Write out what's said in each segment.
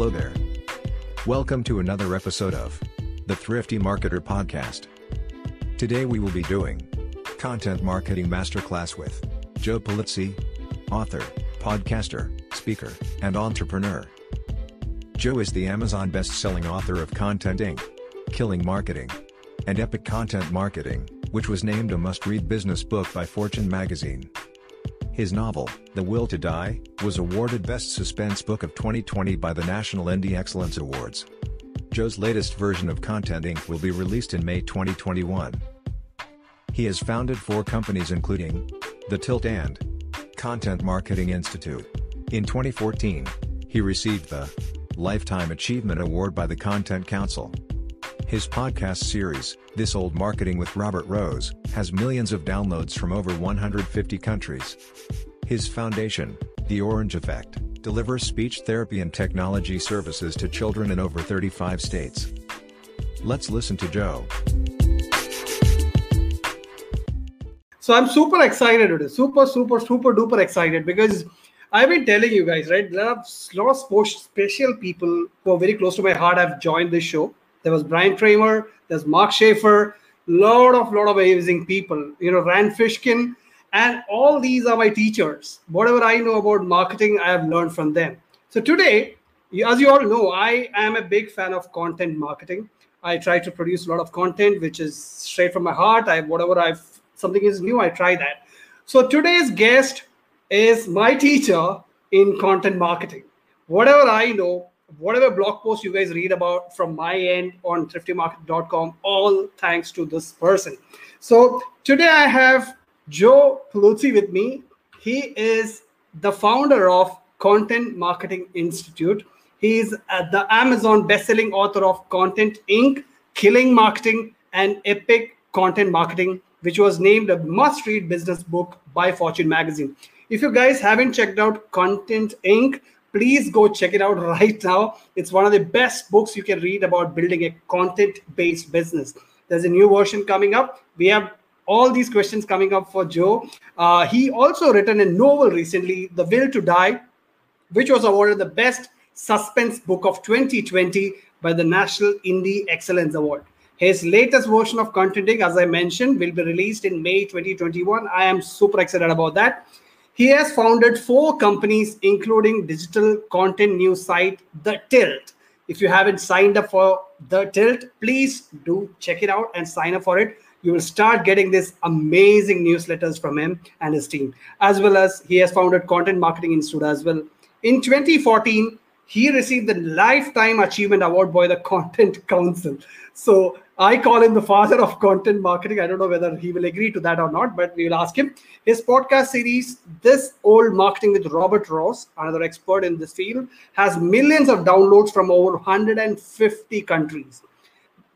Hello there. Welcome to another episode of the Thrifty Marketer Podcast. Today we will be doing Content Marketing Masterclass with Joe Pulizzi, author, podcaster, speaker, and entrepreneur. Joe is the Amazon best-selling author of Content Inc., Killing Marketing, and Epic Content Marketing, which was named a must-read business book by Fortune magazine. His novel, The Will to Die, was awarded Best Suspense Book of 2020 by the National Indie Excellence Awards. Joe's latest version of Content Inc. will be released in May 2021. He has founded four companies including The Tilt and Content Marketing Institute. In 2014, he received the Lifetime Achievement Award by the Content Council. His podcast series, This Old Marketing with Robert Rose, has millions of downloads from over 150 countries. His foundation, The Orange Effect, delivers speech therapy and technology services to children in over 35 states. Let's listen to Joe. So I'm super excited today, super, super, super duper excited because I've been telling you guys, right? There are a lot of special people who are very close to my heart have joined this show. There was Brian Kramer, there's Mark Schaefer, lot of lot of amazing people. You know, Rand Fishkin, and all these are my teachers. Whatever I know about marketing, I have learned from them. So today, as you all know, I am a big fan of content marketing. I try to produce a lot of content which is straight from my heart. I whatever I've something is new, I try that. So today's guest is my teacher in content marketing. Whatever I know, whatever blog post you guys read about from my end on thriftymarket.com, all thanks to this person. So today I have Joe Pulizzi with me. He is the founder of Content Marketing Institute. He's uh, the Amazon best-selling author of Content Inc., Killing Marketing, and Epic Content Marketing, which was named a must-read business book by Fortune magazine. If you guys haven't checked out Content Inc., please go check it out right now. It's one of the best books you can read about building a content based business. There's a new version coming up. We have all these questions coming up for Joe. Uh, he also written a novel recently, The Will to Die, which was awarded the best suspense book of 2020 by the National Indie Excellence Award. His latest version of Content Inc., as I mentioned, will be released in May 2021. I am super excited about that. He has founded four companies, including digital content news site The Tilt. If you haven't signed up for The Tilt, please do check it out and sign up for it. You will start getting this amazing newsletters from him and his team, as well as he has founded Content Marketing Institute as well. In 2014, he received the Lifetime Achievement Award by the Content Council. So I call him the father of content marketing. I don't know whether he will agree to that or not, but we will ask him. His podcast series, This Old Marketing with Robert Ross, another expert in this field, has millions of downloads from over 150 countries.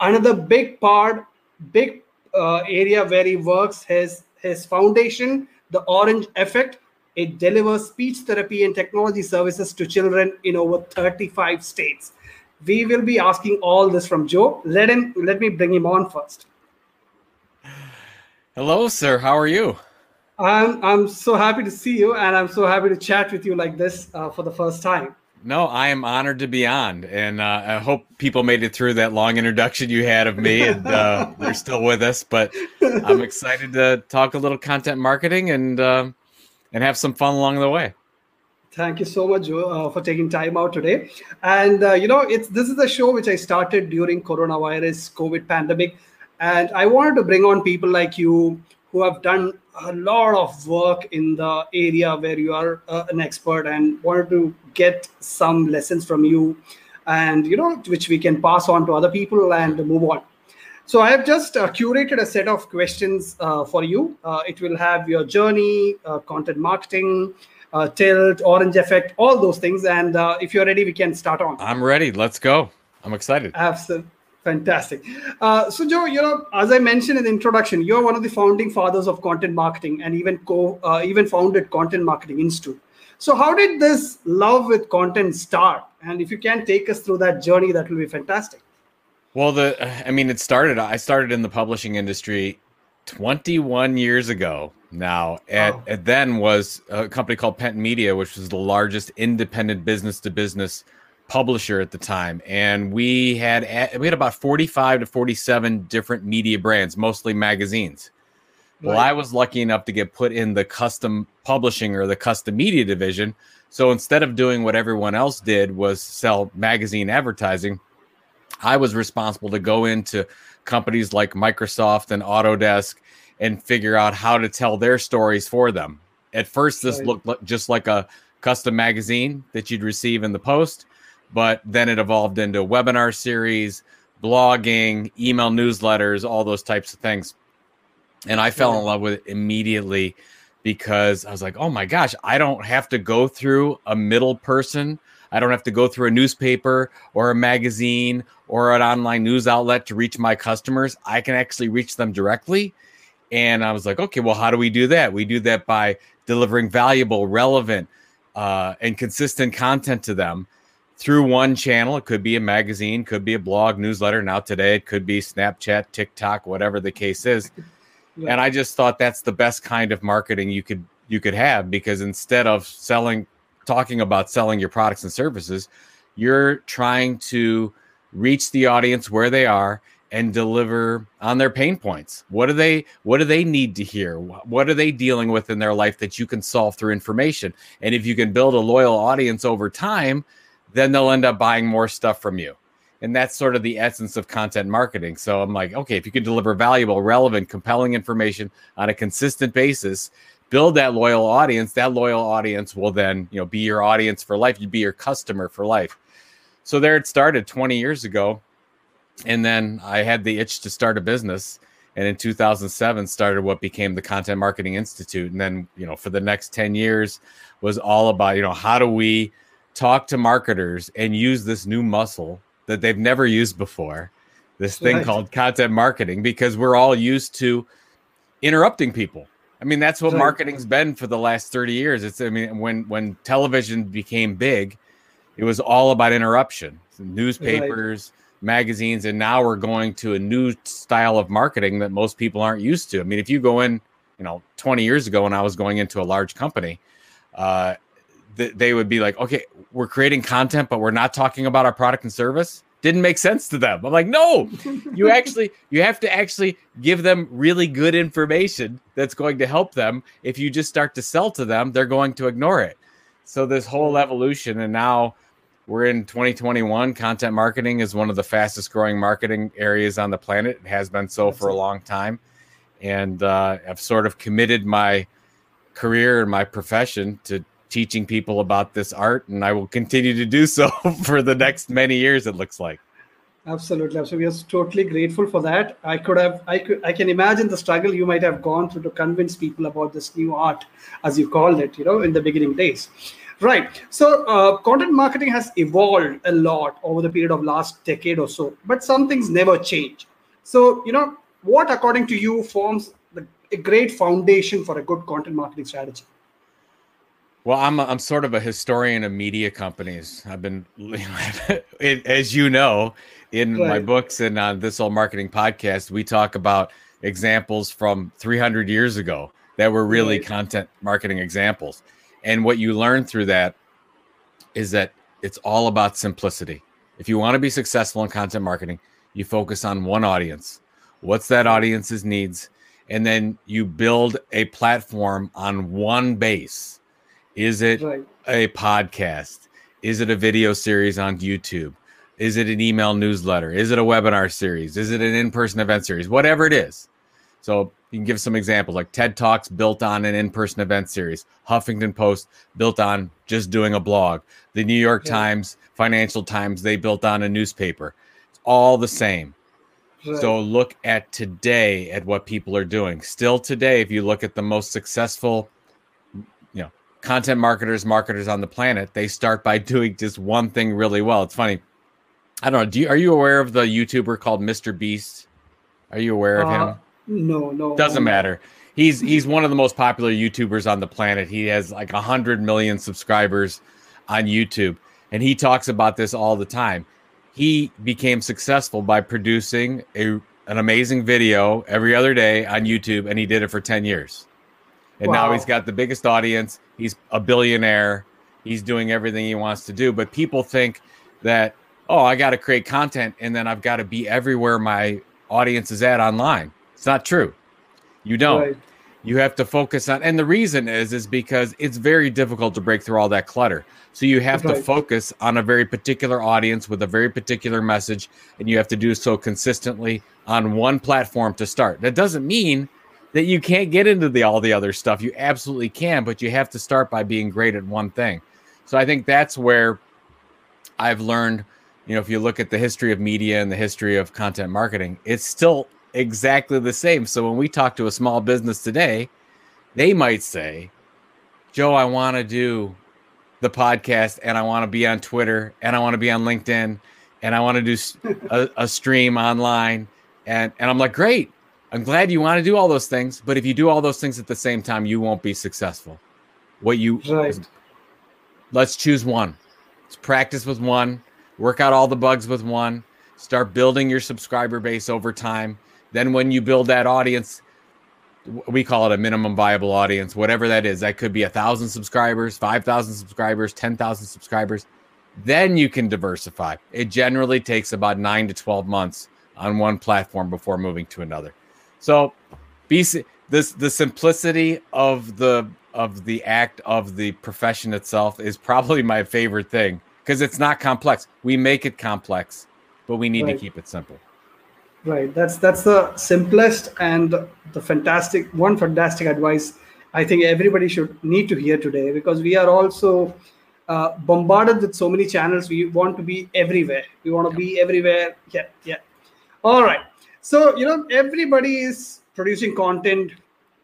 Another big part, big uh, area where he works, his, his foundation, The Orange Effect, it delivers speech therapy and technology services to children in over 35 states we will be asking all this from Joe. Let him let me bring him on first. Hello, sir. How are you? I'm I'm so happy to see you, and I'm so happy to chat with you like this uh, for the first time. No, I am honored to be on, and uh, I hope people made it through that long introduction you had of me, and uh, they're still with us. But I'm excited to talk a little content marketing and uh, and have some fun along the way. Thank you so much, uh, for taking time out today. And uh, you know, it's this is a show which I started during coronavirus, COVID pandemic, and I wanted to bring on people like you who have done a lot of work in the area where you are uh, an expert, and wanted to get some lessons from you, and you know, which we can pass on to other people and move on. So I have just uh, curated a set of questions uh, for you. Uh, it will have your journey, uh, content marketing, uh, tilt, orange effect, all those things. And uh, if you're ready, we can start on. I'm ready. Let's go. I'm excited. Absolutely. Fantastic. Uh, so, Joe, you know, as I mentioned in the introduction, you're one of the founding fathers of content marketing and even co uh, even founded Content Marketing Institute. So, how did this love with content start? And if you can take us through that journey, that will be fantastic. Well, the I mean, it started. I started in the publishing industry 21 years ago now. And, oh. then was a company called Penton Media, which was the largest independent business to business publisher at the time, and we had we had about forty five to forty seven different media brands, mostly magazines. Well, I was lucky enough to get put in the custom publishing or the custom media division. So instead of doing what everyone else did was sell magazine advertising, I was responsible to go into companies like Microsoft and Autodesk and figure out how to tell their stories for them. At first, this looked just like a custom magazine that you'd receive in the post, but then it evolved into webinar series, blogging, email newsletters, all those types of things. And I fell in love with it immediately because I was like, oh my gosh, I don't have to go through a middle person. I don't have to go through a newspaper or a magazine or an online news outlet to reach my customers. I can actually reach them directly. And I was like, okay, well, how do we do that? We do that by delivering valuable, relevant, uh, and consistent content to them through one channel. It could be a magazine, could be a blog, newsletter. Now, today, it could be Snapchat, TikTok, whatever the case is. Yeah. And I just thought that's the best kind of marketing you could you could have because instead of selling talking about selling your products and services, you're trying to reach the audience where they are and deliver on their pain points. What do they what do they need to hear? What are they dealing with in their life that you can solve through information? And if you can build a loyal audience over time, then they'll end up buying more stuff from you. And that's sort of the essence of content marketing. So I'm like, okay, if you can deliver valuable, relevant, compelling information on a consistent basis, build that loyal audience, that loyal audience will then, you know, be your audience for life. You'd be your customer for life. So there it started 20 years ago. And then I had the itch to start a business. And in 2007 started what became the Content Marketing Institute. And then, you know, for the next 10 years was all about, you know, how do we talk to marketers and use this new muscle that they've never used before this thing right. called content marketing because we're all used to interrupting people i mean that's what right. marketing's been for the last 30 years it's i mean when when television became big it was all about interruption newspapers right. Magazines and now we're going to a new style of marketing that most people aren't used to i mean if you go in you know 20 years ago when i was going into a large company uh, they would be like, okay, we're creating content, but we're not talking about our product and service. Didn't make sense to them. I'm like, no, you actually, you have to actually give them really good information that's going to help them. If you just start to sell to them, they're going to ignore it. So this whole evolution, and now we're in 2021. Content marketing is one of the fastest growing marketing areas on the planet. It has been so for a long time, and uh, I've sort of committed my career and my profession to teaching people about this art, and I will continue to do so for the next many years. It looks like. Absolutely, so we are totally grateful for that. I could have, I could, I can imagine the struggle you might have gone through to convince people about this new art, as you called it, you know, in the beginning days. Right. So, uh, content marketing has evolved a lot over the period of last decade or so, but some things never change. So, you know, what, according to you, forms the, a great foundation for a good content marketing strategy? Well, I'm a, I'm sort of a historian of media companies. I've been, as you know, in right. my books and on this old marketing podcast, we talk about examples from 300 years ago that were really right. content marketing examples. And what you learn through that is that it's all about simplicity. If you want to be successful in content marketing, you focus on one audience. What's that audience's needs? And then you build a platform on one base is it right. a podcast? Is it a video series on YouTube? Is it an email newsletter? Is it a webinar series? Is it an in person event series? Whatever it is. So you can give some examples like TED Talks built on an in person event series, Huffington Post built on just doing a blog, the New York yeah. Times, Financial Times, they built on a newspaper. It's all the same. Right. So look at today at what people are doing. Still today, if you look at the most successful you know, content marketers, marketers on the planet, they start by doing just one thing really well. It's funny. I don't know. Do you, are you aware of the YouTuber called Mr. Beast? Are you aware of uh, him? No, no. Doesn't matter. He's he's one of the most popular YouTubers on the planet. He has like a hundred million subscribers on YouTube, and he talks about this all the time. He became successful by producing a an amazing video every other day on YouTube, and he did it for ten years and wow. now he's got the biggest audience. He's a billionaire. He's doing everything he wants to do. But people think that oh i got to create content and then i've got to be everywhere my audience is at online it's not true you don't right. you have to focus on and the reason is is because it's very difficult to break through all that clutter so you have right. to focus on a very particular audience with a very particular message and you have to do so consistently on one platform to start that doesn't mean that you can't get into the all the other stuff. You absolutely can, but you have to start by being great at one thing. So I think that's where I've learned, you know, if you look at the history of media and the history of content marketing, it's still exactly the same. So when we talk to a small business today, they might say, "Joe, I want to do the podcast and I want to be on Twitter and I want to be on LinkedIn and I want to do a, a stream online." And and I'm like, "Great. I'm glad you want to do all those things, but if you do all those things at the same time, you won't be successful. What you right. let's choose one. Let's practice with one, work out all the bugs with one, start building your subscriber base over time. Then when you build that audience, we call it a minimum viable audience, whatever that is. That could be a thousand subscribers, five thousand subscribers, ten thousand subscribers. Then you can diversify. It generally takes about nine to twelve months on one platform before moving to another. So, BC this the simplicity of the of the act of the profession itself is probably my favorite thing because it's not complex. We make it complex, but we need right. to keep it simple. Right. That's that's the simplest and the fantastic one fantastic advice I think everybody should need to hear today because we are also uh, bombarded with so many channels. We want to be everywhere. We want to be everywhere. Yeah, yeah. All right. So, you know, everybody is producing content,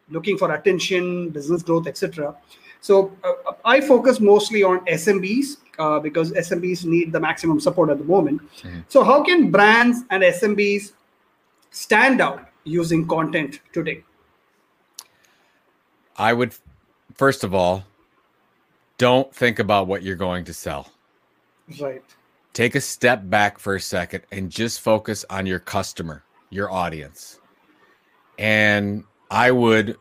looking for attention, business growth, etc. So, uh, I focus mostly on SMBs uh, because SMBs need the maximum support at the moment. Mm-hmm. So, how can brands and SMBs stand out using content today? I would, first of all, don't think about what you're going to sell. Right. Take a step back for a second and just focus on your customer your audience. And I would,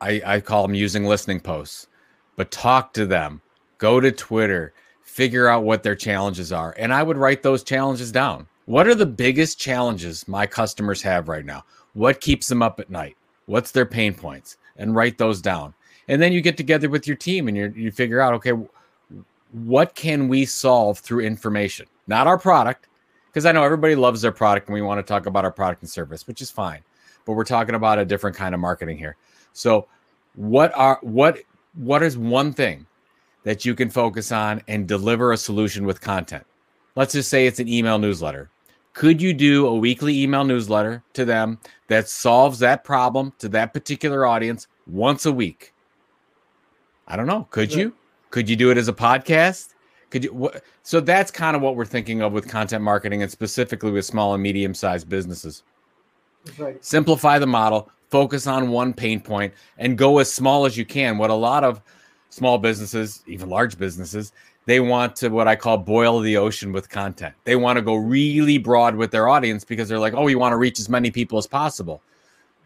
I, I call them using listening posts, but talk to them, go to Twitter, figure out what their challenges are. And I would write those challenges down. What are the biggest challenges my customers have right now? What keeps them up at night? What's their pain points? And write those down. And then you get together with your team and you figure out, okay, what can we solve through information? Not our product, because I know everybody loves their product and we want to talk about our product and service, which is fine. But we're talking about a different kind of marketing here. So, what are what what is one thing that you can focus on and deliver a solution with content? Let's just say it's an email newsletter. Could you do a weekly email newsletter to them that solves that problem to that particular audience once a week? I don't know. Could you? Could you do it as a podcast? Could you? Wh- so that's kind of what we're thinking of with content marketing, and specifically with small and medium sized businesses. Right. Simplify the model, focus on one pain point, and go as small as you can. What a lot of small businesses, even large businesses, they want to what I call boil the ocean with content. They want to go really broad with their audience because they're like, oh, we want to reach as many people as possible.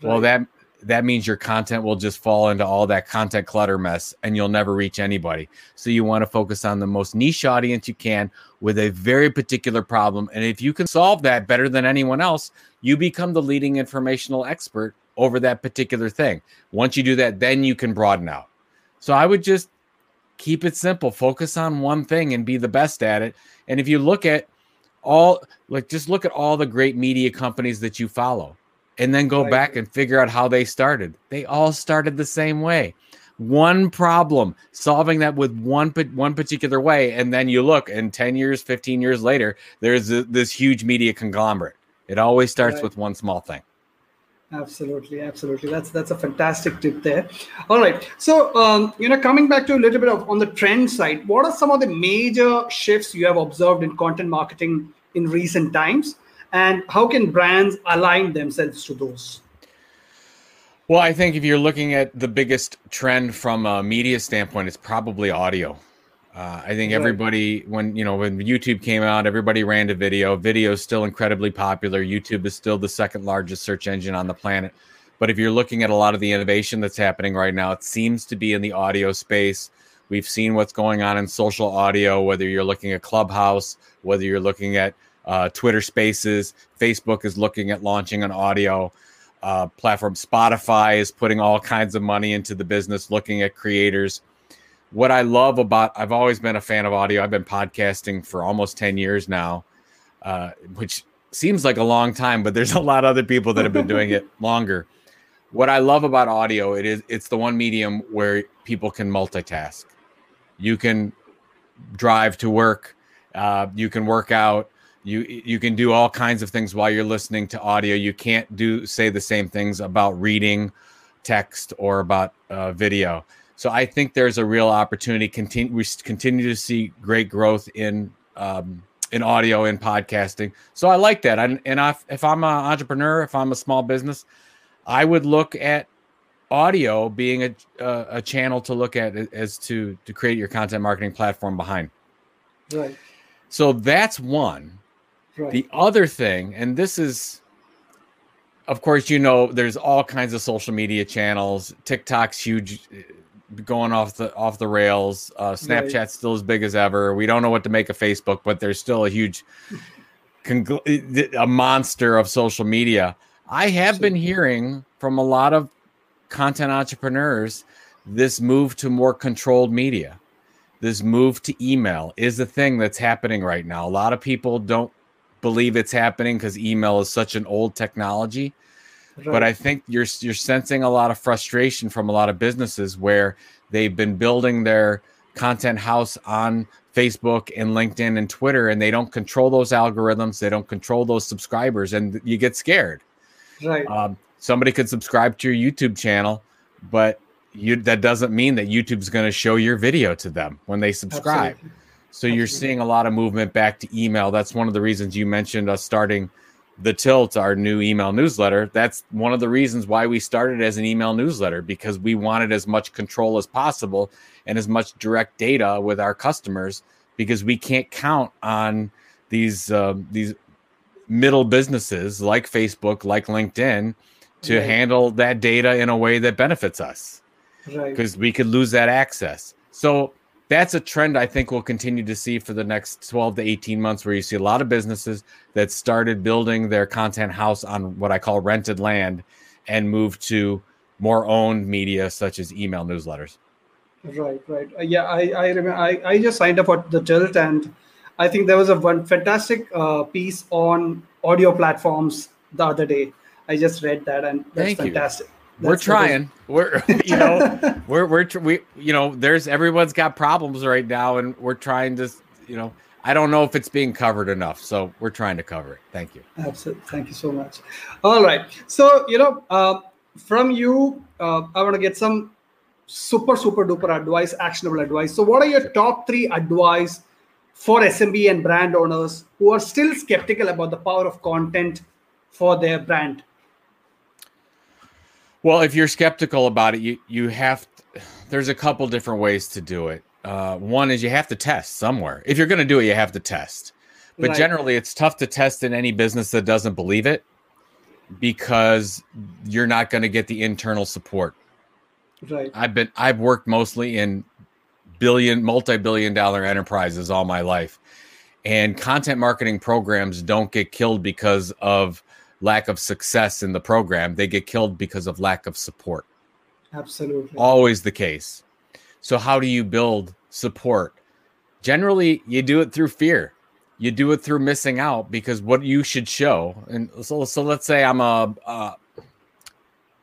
Right. Well, that that means your content will just fall into all that content clutter mess and you'll never reach anybody. So you want to focus on the most niche audience you can with a very particular problem. And if you can solve that better than anyone else, you become the leading informational expert over that particular thing. Once you do that, then you can broaden out. So I would just keep it simple, focus on one thing and be the best at it. And if you look at all, like, just look at all the great media companies that you follow and then go right. back and figure out how they started. They all started the same way. One problem, solving that with one one particular way, and then you look, and ten years, fifteen years later, there's a, this huge media conglomerate. It always starts right. with one small thing. Absolutely, absolutely. That's that's a fantastic tip there. All right, so um, you know, coming back to a little bit of on the trend side, what are some of the major shifts you have observed in content marketing in recent times? and how can brands align themselves to those well i think if you're looking at the biggest trend from a media standpoint it's probably audio uh, i think everybody when you know when youtube came out everybody ran to video. Video is still incredibly popular. Youtube is still the second largest search engine on the planet. But if you're looking at a lot of the innovation that's happening right now it seems to be in the audio space. We've seen what's going on in social audio, whether you're looking at Clubhouse, whether you're looking at uh, Twitter Spaces, Facebook is looking at launching an audio uh, platform. Spotify is putting all kinds of money into the business, looking at creators. What I love about, I've always been a fan of audio. I've been podcasting for almost 10 years now, uh, which seems like a long time, but there's a lot of other people that have been doing it longer. What I love about audio, it is it's the one medium where people can multitask. You can drive to work, uh, you can work out, you you can do all kinds of things while you're listening to audio. You can't do say the same things about reading text or about uh, video. So I think there's a real opportunity. Continue we continue to see great growth in um, in audio and podcasting. So I like that. And, and I, if I'm an entrepreneur, if I'm a small business, I would look at audio being a, a, a channel to look at as to to create your content marketing platform behind. Right. So that's one. Right. The other thing, and this is, of course, you know, there's all kinds of social media channels. TikTok's huge, going off the off the rails. Uh, Snapchat's right. still as big as ever. We don't know what to make of Facebook, but there's still a huge, congl- a monster of social media. I have been hearing from a lot of content entrepreneurs this move to more controlled media this move to email is a thing that's happening right now. A lot of people don't believe it's happening because email is such an old technology. Right. But I think you're you're sensing a lot of frustration from a lot of businesses where they've been building their content house on Facebook and LinkedIn and Twitter, and they don't control those algorithms. They don't control those subscribers, and you get scared. Right. Um, somebody could subscribe to your YouTube channel, but you that doesn't mean that YouTube's going to show your video to them when they subscribe. Absolutely. So you're seeing a lot of movement back to email. That's one of the reasons you mentioned us starting the Tilt, our new email newsletter. That's one of the reasons why we started as an email newsletter because we wanted as much control as possible and as much direct data with our customers because we can't count on these uh, these middle businesses like Facebook, like LinkedIn, to right. handle that data in a way that benefits us because right. we could lose that access. So that's a trend I think we'll continue to see for the next 12 to 18 months, where you see a lot of businesses that started building their content house on what I call rented land and move to more owned media such as email newsletters. Right, right. Uh, yeah, I I, remember, I I just signed up for the Tilt, and I think there was a one fantastic uh, piece on audio platforms the other day. I just read that, and that's Thank fantastic. You we're trying. We're you know we're we're we you know there's everyone's got problems right now, and we're trying to you know I don't know if it's being covered enough, so we're trying to cover it. Thank you. Absolutely. Thank you so much. All right. So you know uh, from you, uh, I want to get some super super duper advice, actionable advice. So what are your top three advice for SMB and brand owners who are still skeptical about the power of content for their brand? Well, if you're skeptical about it, you you have to, there's a couple different ways to do it. Uh, one is you have to test somewhere. If you're going to do it, you have to test. But right. generally, it's tough to test in any business that doesn't believe it because you're not going to get the internal support. Right. I've been I've worked mostly in billion multi-billion dollar enterprises all my life. And content marketing programs don't get killed because of lack of success in the program, they get killed because of lack of support. Absolutely. Always the case. So, how do you build support? Generally, you do it through fear. You do it through missing out because what you should show. And so, so let's say I'm a a,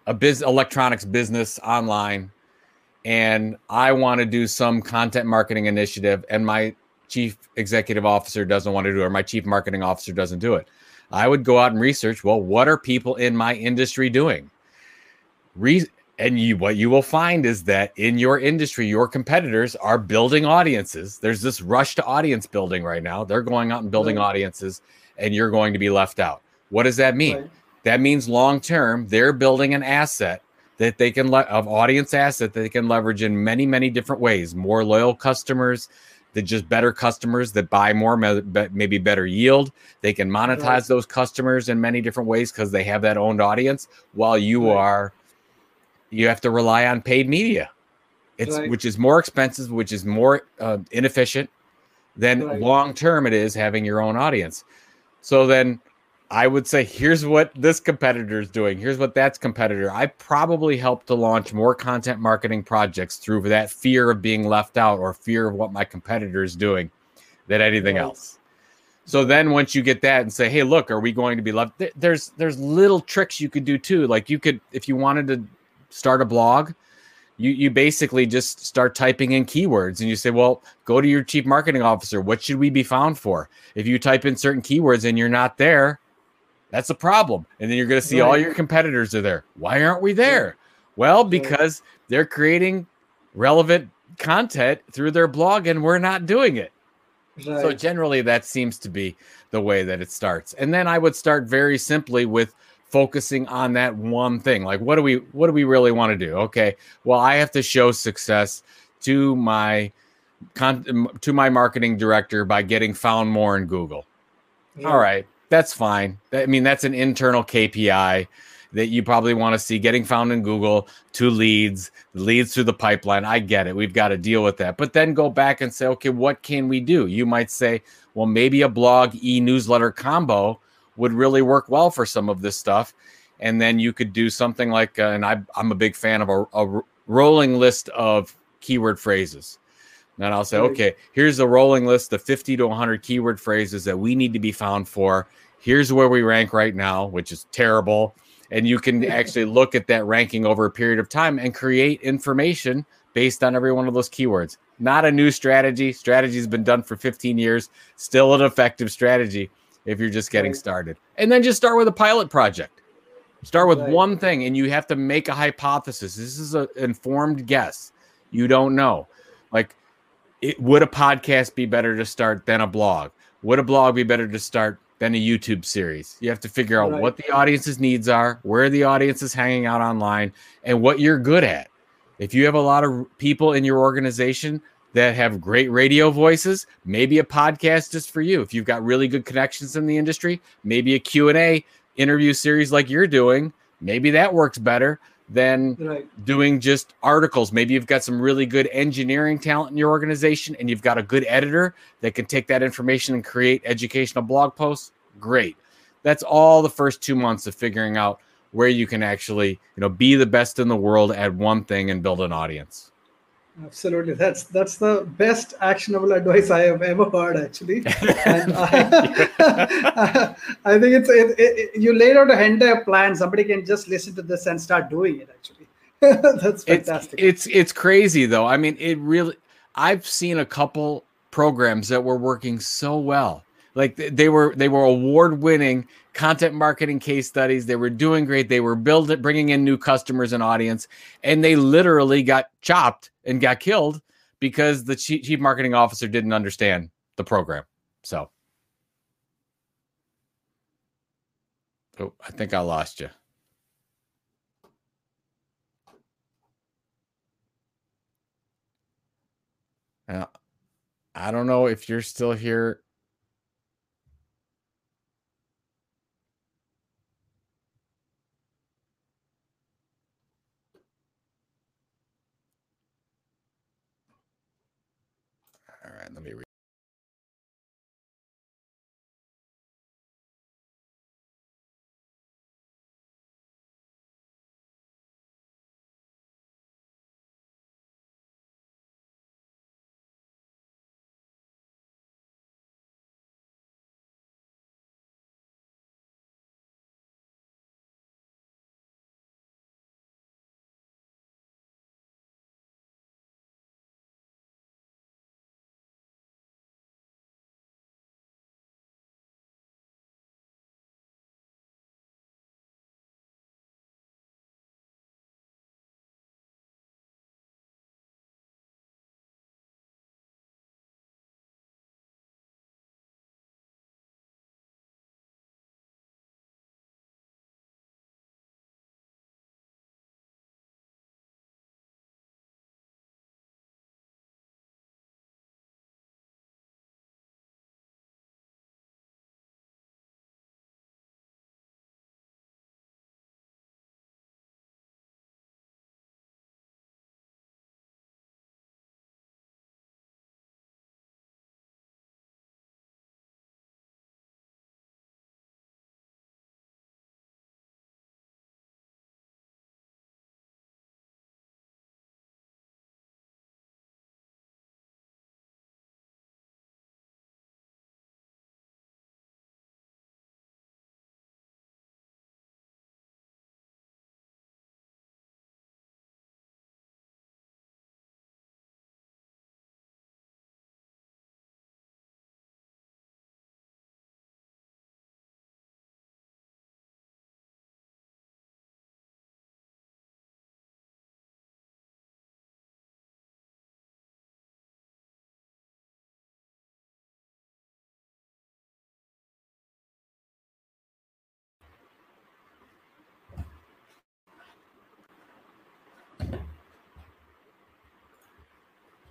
a biz electronics business online, and I want to do some content marketing initiative, and my chief executive officer doesn't want to do it, or my chief marketing officer doesn't do it. I would go out and research. Well, what are people in my industry doing? Re- and you, what you will find is that in your industry, your competitors are building audiences. There's this rush to audience building right now. They're going out and building right. audiences, and you're going to be left out. What does that mean? Right. That means long term, they're building an asset that they can le- of audience asset that they can leverage in many, many different ways. More loyal customers, that just better customers that buy more, maybe better yield. They can monetize right. those customers in many different ways because they have that owned audience. While you right. are, you have to rely on paid media. It's Right. which is more expensive, which is more uh, inefficient than long term it is having your own audience. So then I would say here's what this competitor is doing. Here's what that's competitor. I probably helped to launch more content marketing projects through that fear of being left out or fear of what my competitor is doing than anything Right. else. So then once you get that and say, "Hey, look, are we going to be left?" There's there's little tricks you could do too. Like you could if you wanted to start a blog, you you basically just start typing in keywords and you say, "Well, go to your chief marketing officer. What should we be found for?" If you type in certain keywords and you're not there, that's a problem. And then you're going to see all your competitors are there. Why aren't we there? Well, because they're creating relevant content through their blog and we're not doing it. Right. So generally, that seems to be the way that it starts. And then I would start very simply with focusing on that one thing. Like, what do we what do we really want to do? Okay, well, I have to show success to my con- to my marketing director by getting found more in Google. All right, that's fine. I mean, that's an internal KPI that you probably want to see getting found in Google to leads, leads through the pipeline. I get it. We've got to deal with that. But then go back and say, okay, what can we do? You might say, well, maybe a blog e newsletter combo would really work well for some of this stuff. And then you could do something like, uh, and I, I'm a big fan of a, a rolling list of keyword phrases. And I'll say, okay, here's the rolling list of 50 to 100 keyword phrases that we need to be found for. Here's where we rank right now, which is terrible. And you can actually look at that ranking over a period of time and create information based on every one of those keywords. Not a new strategy. Strategy's been done for 15 years, still an effective strategy if you're just getting started. And then just start with a pilot project. Start with one thing and you have to make a hypothesis. This is an informed guess. You don't know. Like, it, would a podcast be better to start than a blog? Would a blog be better to start than a YouTube series? You have to figure out Right. what the audience's needs are, where the audience is hanging out online, and what you're good at. If you have a lot of people in your organization that have great radio voices, maybe a podcast is for you. If you've got really good connections in the industry, maybe a Q&A interview series like you're doing, maybe that works better than Right. doing just articles. Maybe you've got some really good engineering talent in your organization and you've got a good editor that can take that information and create educational blog posts. Great. That's all the first 2 months of figuring out where you can actually, you know, be the best in the world at one thing and build an audience. Absolutely, that's that's the best actionable advice I have ever heard. Actually, I, I think it's it, it, you laid out a entire plan. Somebody can just listen to this and start doing it. Actually, that's It's fantastic. it's it's crazy though. I mean, it really I've seen a couple programs that were working so well. Like they were they were award-winning content marketing case studies. They were doing great. They were building bringing in new customers and audience and they literally got chopped and got killed because the chief, marketing officer didn't understand the program. So Oh, I think I lost you. Uh, I don't know if you're still here.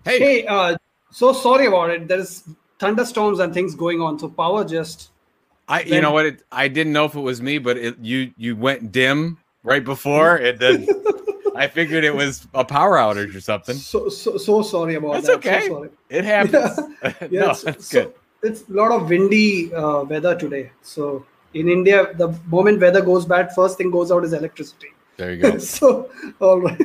Hey, Hey, uh, so sorry about it. There's thunderstorms and things going on. So power just I you know what? It, I didn't know if it was me, but it, you you went dim right before, and then I figured it was a power outage or something. so so, so sorry about That's that. okay. So. It happens. Yeah, no, it's- that's so- good. It's a lot of windy uh, weather today. So in India, the moment weather goes bad, first thing goes out is electricity. There you go. so all right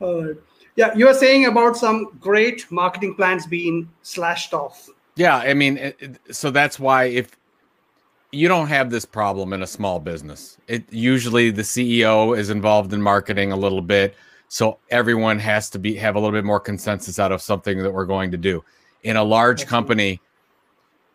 all right yeah you were saying about some great marketing plans being slashed off Yeah, I mean, it, so that's why if you don't have this problem in a small business, it usually the CEO is involved in marketing a little bit, so everyone has to be have a little bit more consensus out of something that we're going to do. In a large company,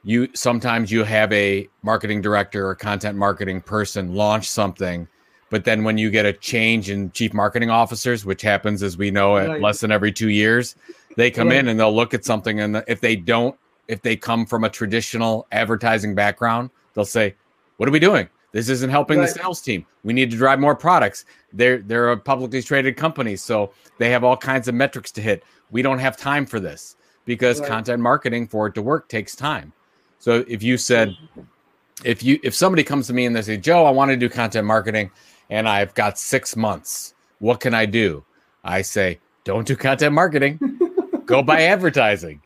you sometimes you have a marketing director or content marketing person launch something, but then when you get a change in chief marketing officers, which happens as we know at less than every two years, they come Right. in and they'll look at something and if they don't if they come from a traditional advertising background they'll say what are we doing this isn't helping Right. the sales team we need to drive more products they're they're a publicly traded company so they have all kinds of metrics to hit we don't have time for this because Right. content marketing for it to work takes time so if you said if you if somebody comes to me and they say joe i want to do content marketing and i've got six months. What can i do? I say don't do content marketing. Go buy advertising.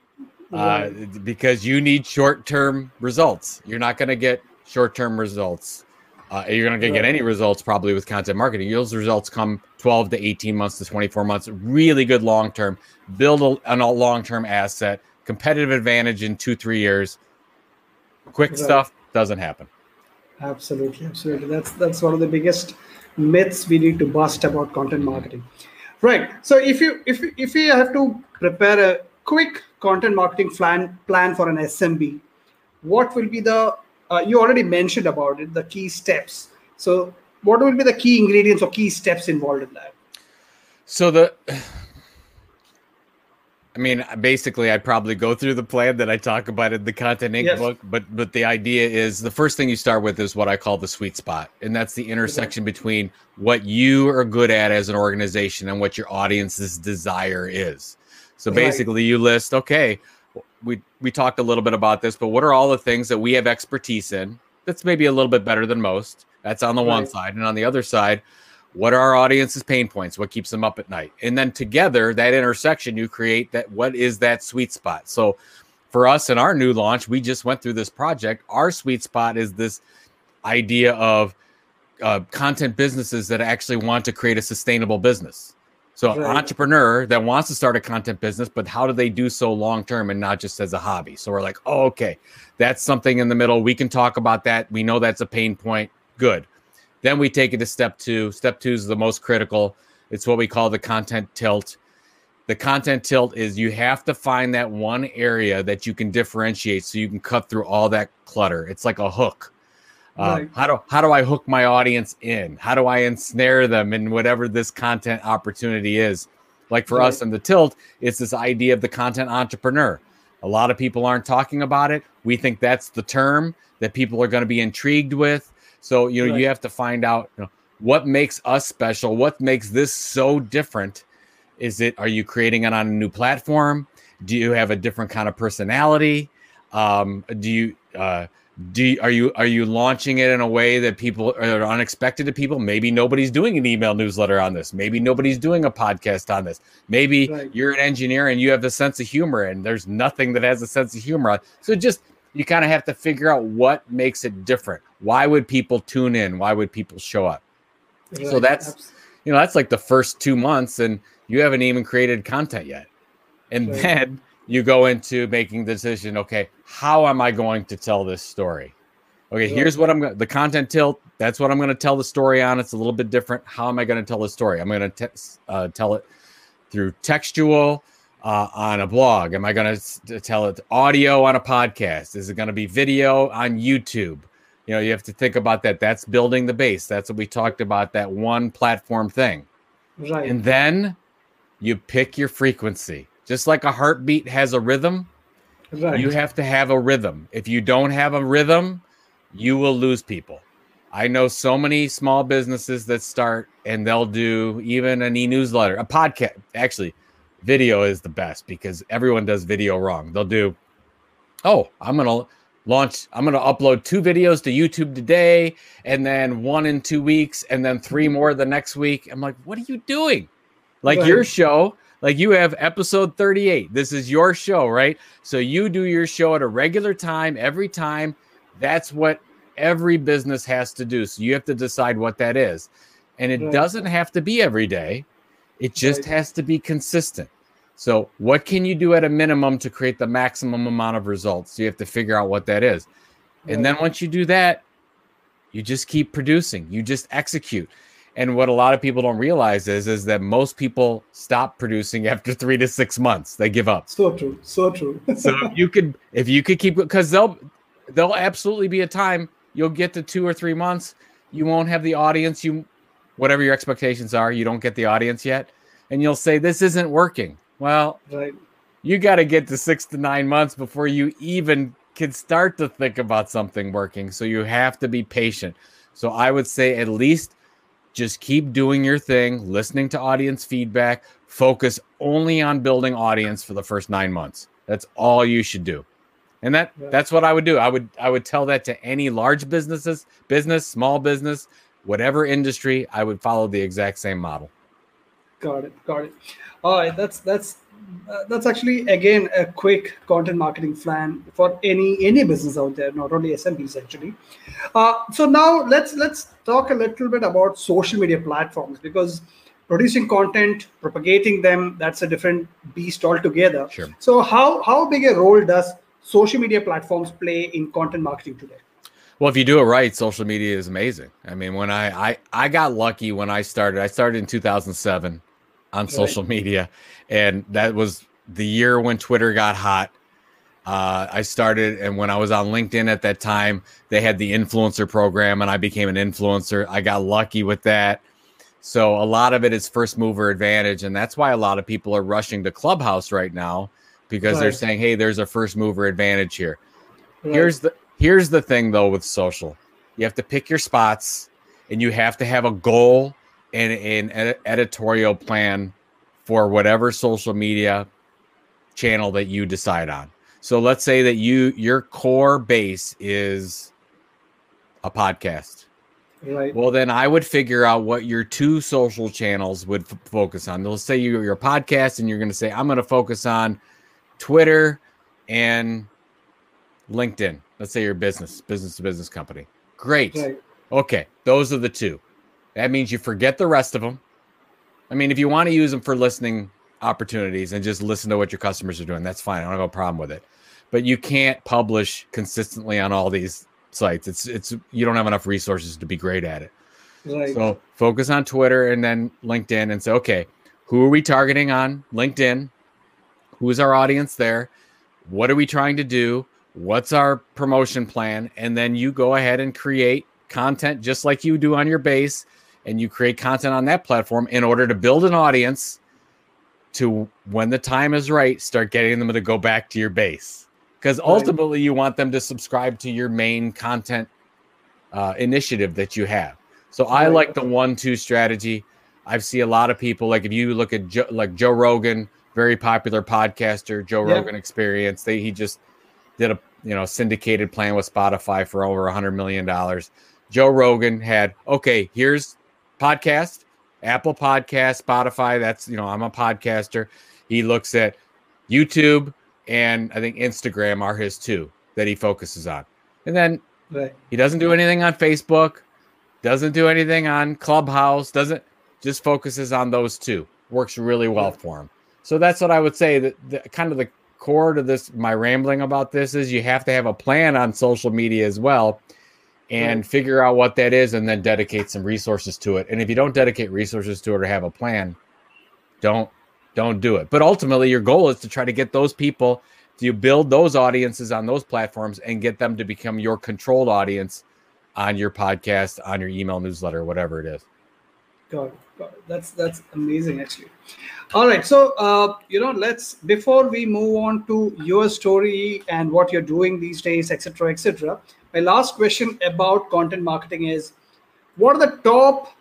Uh, because you need short-term results. You're not going to get short-term results. Uh, you're not going to get any results probably with content marketing. Those results come 12 to 18 months to 24 months. Really good long-term. Build a, a long-term asset. Competitive advantage in two three years. Quick Right. stuff doesn't happen absolutely absolutely. That's that's one of the biggest myths we need to bust about content marketing. Right so if you if if you have to prepare a quick content marketing plan plan for an smb what will be the uh, you already mentioned about it the key steps. So what will be the key ingredients or key steps involved in that? So the, I mean, basically, I'd probably go through the plan that I talk about in the Content Inc. Yes. book, but but the idea is the first thing you start with is what I call the sweet spot, and that's the intersection between what you are good at as an organization and what your audience's desire is. So Right. basically, you list, okay, we we talked a little bit about this, but what are all the things that we have expertise in? That's maybe a little bit better than most. That's on the one side, and on the other side, what are our audience's pain points? What keeps them up at night? And then together that intersection you create that what is that sweet spot? So for us in our new launch we just went through this project. Our sweet spot is this idea of uh, content businesses that actually want to create a sustainable business. So an entrepreneur that wants to start a content business but how do they do so long term and not just as a hobby? So we're like oh okay. That's something in the middle. We can talk about that. We know that's a pain point. Good then we take it to step two. Step two is the most critical. It's what we call the content tilt. The content tilt is you have to find that one area that you can differentiate so you can cut through all that clutter. It's like a hook. Uh, Right. How do how do I hook my audience in? How do I ensnare them in whatever this content opportunity is? Like for us Right. in the tilt, it's this idea of the content entrepreneur. A lot of people aren't talking about it. We think that's the term that people are going to be intrigued with. So you know Right. you have to find out you know, what makes us special. What makes this so different? Is it are you creating it on a new platform? Do you have a different kind of personality? Um, do you uh, do you, are you are you launching it in a way that people are unexpected to people? Maybe nobody's doing an email newsletter on this. Maybe nobody's doing a podcast on this. Maybe Right. you're an engineer and you have a sense of humor, and there's nothing that has a sense of humor. On. So just you kind of have to figure out what makes it different. Why would people tune in? Why would people show up? So that's- You know, that's like the first two months, and you haven't even created content yet. And Right. then you go into making the decision okay, how am I going to tell this story? Okay, Right. here's what I'm going to the content tilt. That's what I'm going to tell the story on. It's a little bit different. How am I going to tell the story? I'm going to uh, tell it through textual uh, on a blog. Am I going to tell it audio on a podcast? Is it going to be video on YouTube? You know, you have to think about that. That's building the base. That's what we talked about. That one platform thing. right And then you pick your frequency. Just like a heartbeat has a rhythm, right you have to have a rhythm. If you don't have a rhythm, you will lose people. I know so many small businesses that start and they'll do even an e newsletter, a podcast. Actually, video is the best because everyone does video wrong. They'll do, oh, I'm gonna launch, I'm gonna upload two videos to YouTube today, and then one in two weeks, and then three mm-hmm. more the next week. I'm like, what are you doing? Like your show, like you have episode 38. This is your show, right? So you do your show at a regular time every time. That's what every business has to do. So you have to decide what that is. And it doesn't have to be every day, it just has to be consistent. So, what can you do at a minimum to create the maximum amount of results? You have to figure out what that is. And then once you do that, you just keep producing, you just execute. And what a lot of people don't realize is is that most people stop producing after 3 to 6 months. They give up. So true. So true. So if you could if you could keep cuz they'll there'll absolutely be a time you'll get to 2 or 3 months, you won't have the audience you whatever your expectations are, you don't get the audience yet and you'll say this isn't working. Well, right. you got to get to six to nine months before you even can start to think about something working. So you have to be patient. So I would say at least just keep doing your thing, listening to audience feedback, focus only on building audience for the first nine months. That's all you should do. And that Right. that's what I would do. I would I would tell that to any large businesses, business, small business, whatever industry, I would follow the exact same model. Got it. Got it. All right. That's that's uh, that's actually again a quick content marketing plan for any any business out there, not only SMBs actually. Uh, so now let's let's talk a little bit about social media platforms because producing content, propagating them, that's a different beast altogether. Sure. So how how big a role does social media platforms play in content marketing today? Well, if you do it right, social media is amazing. I mean, when I I, I got lucky when I started. I started in 2007 on social media, and that was the year when Twitter got hot. Uh, I started, and when I was on LinkedIn at that time, they had the influencer program, and I became an influencer. I got lucky with that. So a lot of it is first mover advantage, and that's why a lot of people are rushing to Clubhouse right now because they're saying, "Hey, there's a first mover advantage here." Right. Here's the here's the thing though with social. You have to pick your spots and you have to have a goal and an ed- editorial plan for whatever social media channel that you decide on. So let's say that you your core base is a podcast. right. Well, then I would figure out what your two social channels would f- focus on. Let's say you're your podcast and you're going to say, I'm going to focus on Twitter and LinkedIn. Let's say you're a business, business to business company. Great. Right. Okay. Those are the two. That means you forget the rest of them. I mean, if you want to use them for listening opportunities and just listen to what your customers are doing, that's fine. I don't have a problem with it. But you can't publish consistently on all these sites. It's it's you don't have enough resources to be great at it. Right. So focus on Twitter and then LinkedIn and say, okay, who are we targeting on LinkedIn? Who's our audience there? What are we trying to do? What's our promotion plan? And then you go ahead and create content just like you do on your base, and you create content on that platform in order to build an audience to when the time is right, start getting them to go back to your base. Because Right. ultimately, you want them to subscribe to your main content uh, initiative that you have. So I like the one-two strategy. I see a lot of people like if you look at Joe, like Joe Rogan, very popular podcaster, Joe Yeah. Rogan Experience. They he just did a you know syndicated plan with Spotify for over a hundred million dollars. Joe Rogan had okay, here's podcast, Apple Podcast, Spotify. That's you know I'm a podcaster. He looks at YouTube and I think Instagram are his two that he focuses on, and then right. he doesn't do anything on Facebook, doesn't do anything on Clubhouse, doesn't just focuses on those two. Works really well for him. So that's what I would say that the, kind of the core to this my rambling about this is you have to have a plan on social media as well and figure out what that is and then dedicate some resources to it. And if you don't dedicate resources to it or have a plan, don't don't do it. But ultimately your goal is to try to get those people you build those audiences on those platforms and get them to become your controlled audience on your podcast, on your email newsletter, whatever it is. Got it. That's that's amazing, actually. All right, so uh, you know, let's before we move on to your story and what you're doing these days, etc., etc. My last question about content marketing is: What are the top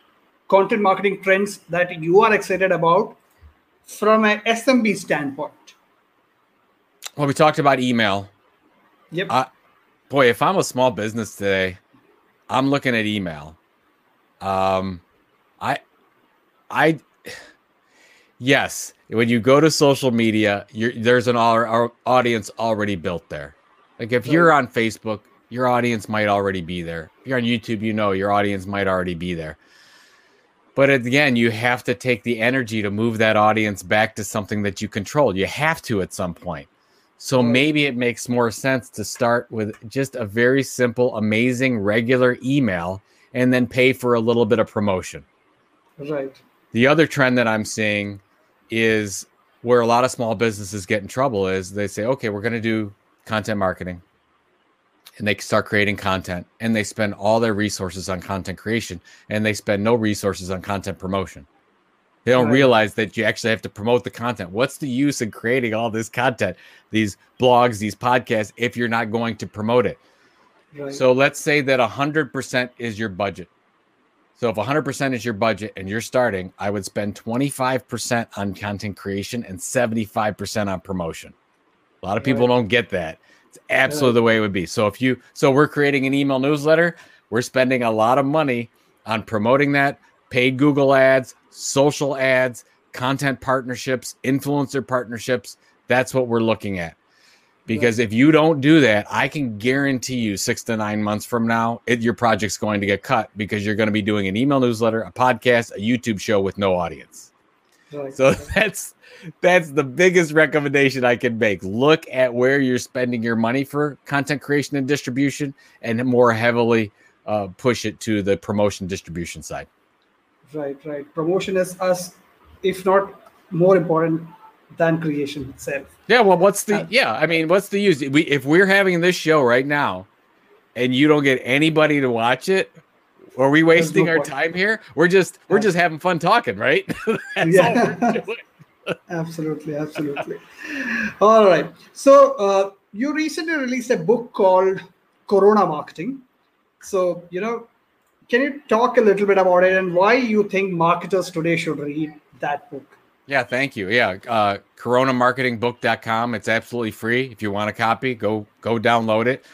content marketing trends that you are excited about from an SMB standpoint? Well, we talked about email. Yep. I, boy, if I'm a small business today, I'm looking at email. Um, I, I, yes, when you go to social media, there's an our audience already built there. Like if you're on Facebook, your audience might already be there. If you're on YouTube, you know your audience might already be there. But again, you have to take the energy to move that audience back to something that you control. You have to at some point. So maybe it makes more sense to start with just a very simple, amazing, regular email and then pay for a little bit of promotion. Right. The other trend that I'm seeing is where a lot of small businesses get in trouble is they say, okay, we're going to do content marketing. And they start creating content and they spend all their resources on content creation and they spend no resources on content promotion. They don't right. realize that you actually have to promote the content. What's the use in creating all this content, these blogs, these podcasts, if you're not going to promote it? Right. So let's say that 100% is your budget. So if 100% is your budget and you're starting, I would spend 25% on content creation and 75% on promotion. A lot of people don't get that. It's absolutely the way it would be. So if you so we're creating an email newsletter, we're spending a lot of money on promoting that, paid Google ads, social ads, content partnerships, influencer partnerships. That's what we're looking at. Because if you don't do that, I can guarantee you six to nine months from now, it, your project's going to get cut because you're going to be doing an email newsletter, a podcast, a YouTube show with no audience. Right. So that's that's the biggest recommendation I can make. Look at where you're spending your money for content creation and distribution, and more heavily uh, push it to the promotion distribution side. Right, right. Promotion is us, if not more important than creation itself. Yeah. Well, what's the? Uh, yeah. I mean, what's the use? We if we're having this show right now, and you don't get anybody to watch it, are we wasting no our point. time here? We're just we're yeah. just having fun talking, right? yeah. absolutely, absolutely. All right. So uh, you recently released a book called Corona Marketing. So you know, can you talk a little bit about it and why you think marketers today should read that book? Yeah, thank you. Yeah, uh, coronamarketingbook.com. It's absolutely free. If you want a copy, go go download it.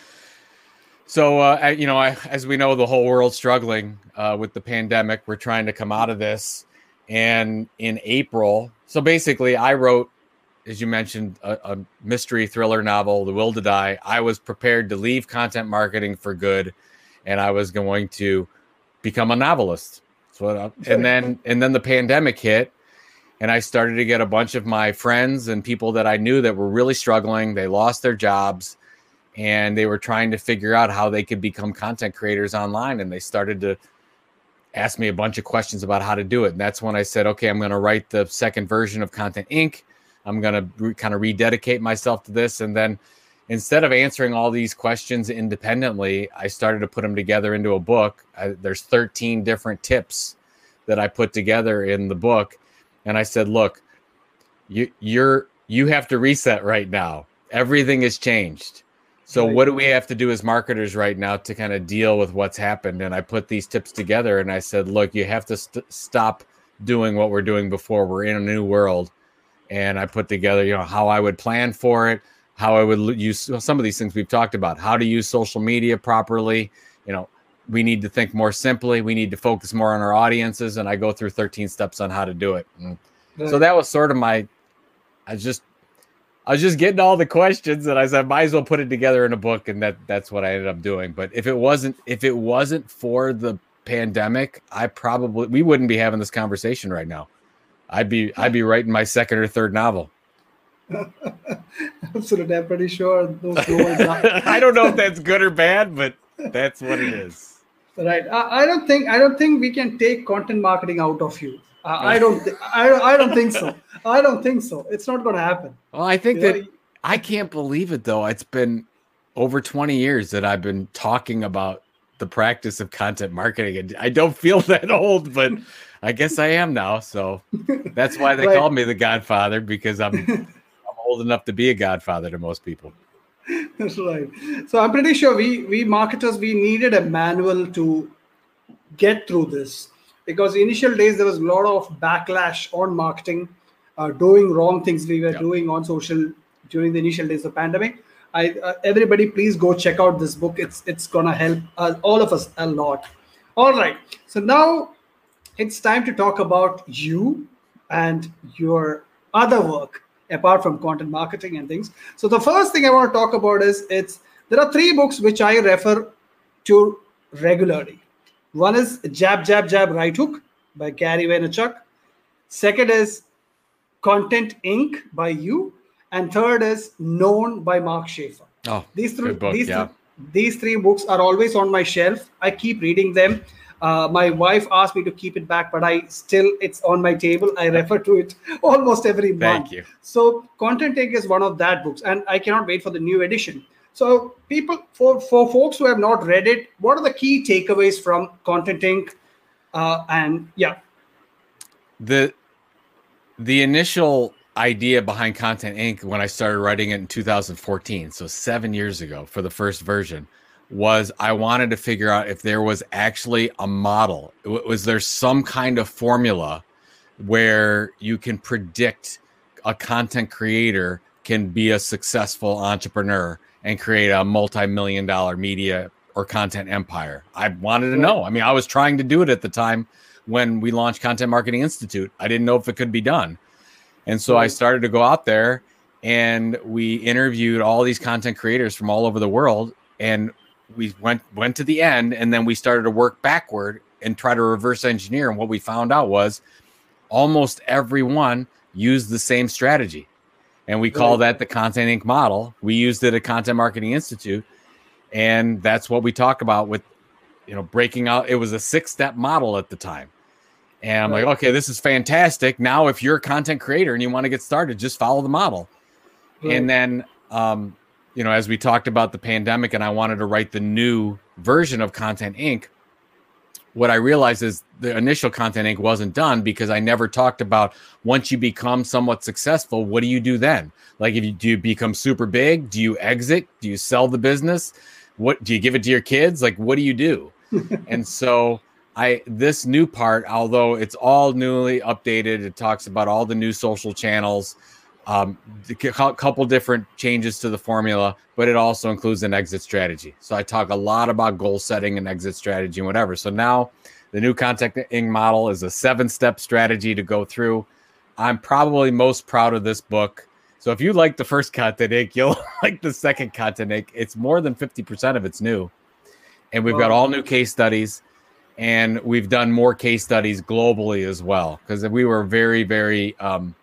So, uh, you know, I, as we know, the whole world's struggling uh, with the pandemic. We're trying to come out of this. And in April, so basically, I wrote, as you mentioned, a, a mystery thriller novel, The Will to Die. I was prepared to leave content marketing for good, and I was going to become a novelist. I, and then and then the pandemic hit, and I started to get a bunch of my friends and people that I knew that were really struggling. They lost their jobs, and they were trying to figure out how they could become content creators online. And they started to ask me a bunch of questions about how to do it. And that's when I said, okay, I'm going to write the second version of Content Inc. I'm going to re- kind of rededicate myself to this, and then instead of answering all these questions independently, I started to put them together into a book. I, there's 13 different tips that I put together in the book, and I said, "Look, you you're you have to reset right now. Everything has changed. So what do we have to do as marketers right now to kind of deal with what's happened?" And I put these tips together, and I said, "Look, you have to st- stop doing what we're doing before. We're in a new world." And I put together, you know, how I would plan for it how I would use some of these things we've talked about, how to use social media properly. You know, we need to think more simply. We need to focus more on our audiences. And I go through 13 steps on how to do it. So that was sort of my, I just, I was just getting all the questions and I said, I might as well put it together in a book. And that that's what I ended up doing. But if it wasn't, if it wasn't for the pandemic, I probably, we wouldn't be having this conversation right now. I'd be, I'd be writing my second or third novel. Absolutely, I'm pretty sure those I don't know if that's good or bad, but that's what it is. Right. I, I, don't think I don't think we can take content marketing out of you. Uh, I don't. Th- I, I don't think so. I don't think so. It's not going to happen. Well, I think you that know? I can't believe it though. It's been over 20 years that I've been talking about the practice of content marketing, and I don't feel that old, but I guess I am now. So that's why they right. call me the Godfather because I'm old enough to be a godfather to most people. That's right. So I'm pretty sure we we marketers we needed a manual to get through this because initial days there was a lot of backlash on marketing uh, doing wrong things we were Yeah. doing on social during the initial days of pandemic. I uh, everybody please go check out this book. It's it's gonna help uh, all of us a lot. All right, so now it's time to talk about you and your other work apart from content marketing and things. So the first thing I want to talk about is it's there are three books which I refer to regularly. One is Jab Jab Jab Right Hook by Gary Vaynerchuk. Second is Content Inc. by you, and third is Known by Mark Schaefer. Oh, These three, book, these, yeah. these three books are always on my shelf. I keep reading them. Uh, my wife asked me to keep it back, but I still it's on my table. I refer to it almost every month. Thank you. So Content Inc. is one of that books, and I cannot wait for the new edition. So people, for for folks who have not read it, what are the key takeaways from Content Inc. Uh, and yeah, the the initial idea behind content inc when i started writing it in 2014 so seven years ago for the first version was i wanted to figure out if there was actually a model. Was there some kind of formula where you can predict a content creator can be a successful entrepreneur and create a multi-million dollar media or content empire? I wanted to know. I mean i was trying to do it at the time when we launched Content Marketing Institute. I didn't know if it could be done. And so I started to go out there and we interviewed all these content creators from all over the world and we went went to the end and then we started to work backward and try to reverse engineer and what we found out was almost everyone used the same strategy. And we call that the Content Inc. model. We used it at Content Marketing Institute and that's what we talk about with you know breaking out it was a six step model at the time and i'm Right. like okay this is fantastic now if you're a content creator and you want to get started just follow the model and then um you know as we talked about the pandemic and i wanted to write the new version of content inc what i realized is the initial content inc wasn't done because i never talked about once you become somewhat successful what do you do then? Like if you do you become super big? Do you exit? Do you sell the business? What do you give it to your kids? Like what do you do? And so I this new part, although it's all newly updated, it talks about all the new social channels, um, a couple different changes to the formula, but it also includes an exit strategy. So I talk a lot about goal setting and exit strategy and whatever. So now the new content inc model is a seven step strategy to go through. I'm probably most proud of this book. So if you like the first content inc, you'll like the second content inc. It's more than 50% of it's new. And we've got all new case studies and we've done more case studies globally as well because we were very very um,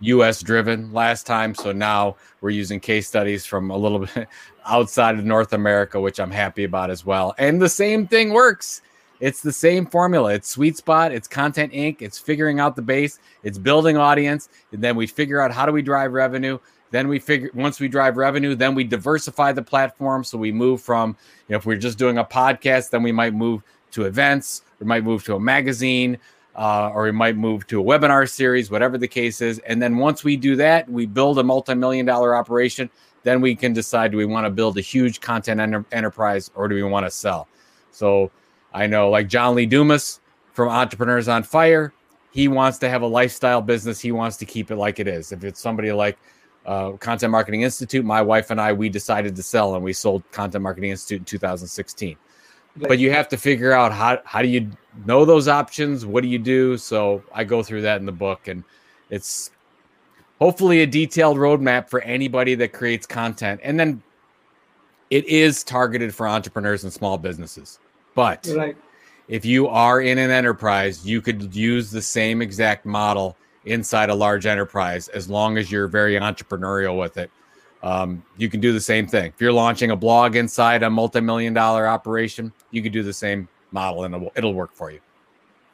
us driven last time. So now we're using case studies from a little bit outside of north america which i'm happy about as well. And the same thing works. It's the same formula. It's sweet spot. It's content inc. It's figuring out the base. It's building audience. And then we figure out how do we drive revenue. Then we figure once we drive revenue then we diversify the platform. So we move from you know if we're just doing a podcast then we might move to events, we might move to a magazine, uh, or we might move to a webinar series, whatever the case is. And then once we do that, we build a multi-million dollar operation. Then we can decide: do we want to build a huge content enter- enterprise, or do we want to sell? So I know, like John Lee Dumas from Entrepreneurs on Fire, he wants to have a lifestyle business. He wants to keep it like it is. If it's somebody like uh, Content Marketing Institute, my wife and I, we decided to sell, and we sold Content Marketing Institute in 2016 but you have to figure out how how do you know those options? What do you do? So i go through that in the book and it's hopefully a detailed roadmap for anybody that creates content. And then it is targeted for entrepreneurs and small businesses. But right. if you are in an enterprise you could use the same exact model inside a large enterprise as long as you're very entrepreneurial with it um, you can do the same thing. If you're launching a blog inside a multi-million dollar operation, you can do the same model and it'll, work for you.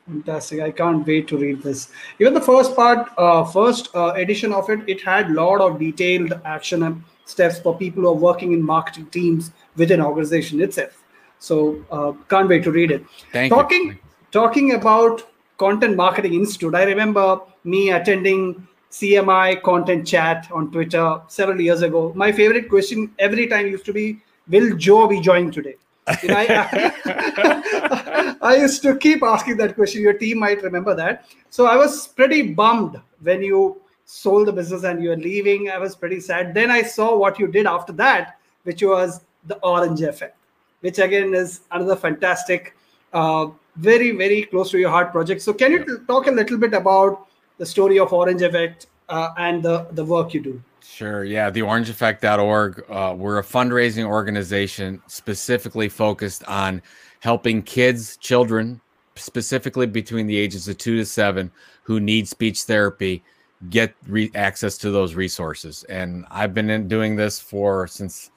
Fantastic! I can't wait to read this. Even the first part, uh, first uh, edition of it, it had a lot of detailed action and steps for people who are working in marketing teams within organization itself. So uh, can't wait to read it. Thank talking you. talking about content marketing institute i remember me attending cmi content chat on twitter several years ago my favorite question every time used to be will joe be joining today You know, I, I used to keep asking that question your team might remember that so i was pretty bummed when you sold the business and you're leaving. I was pretty sad. Then I saw what you did after that, which was the Orange Effect, which again is another fantastic, uh, very, very close to your heart project. So, can you talk a little bit about the story of Orange Effect uh, and the, the work you do? Sure. Yeah. The orangeeffect.org. Uh, we're a fundraising organization specifically focused on helping kids, children, specifically between the ages of two to seven, who need speech therapy, get re- access to those resources. And I've been in doing this for since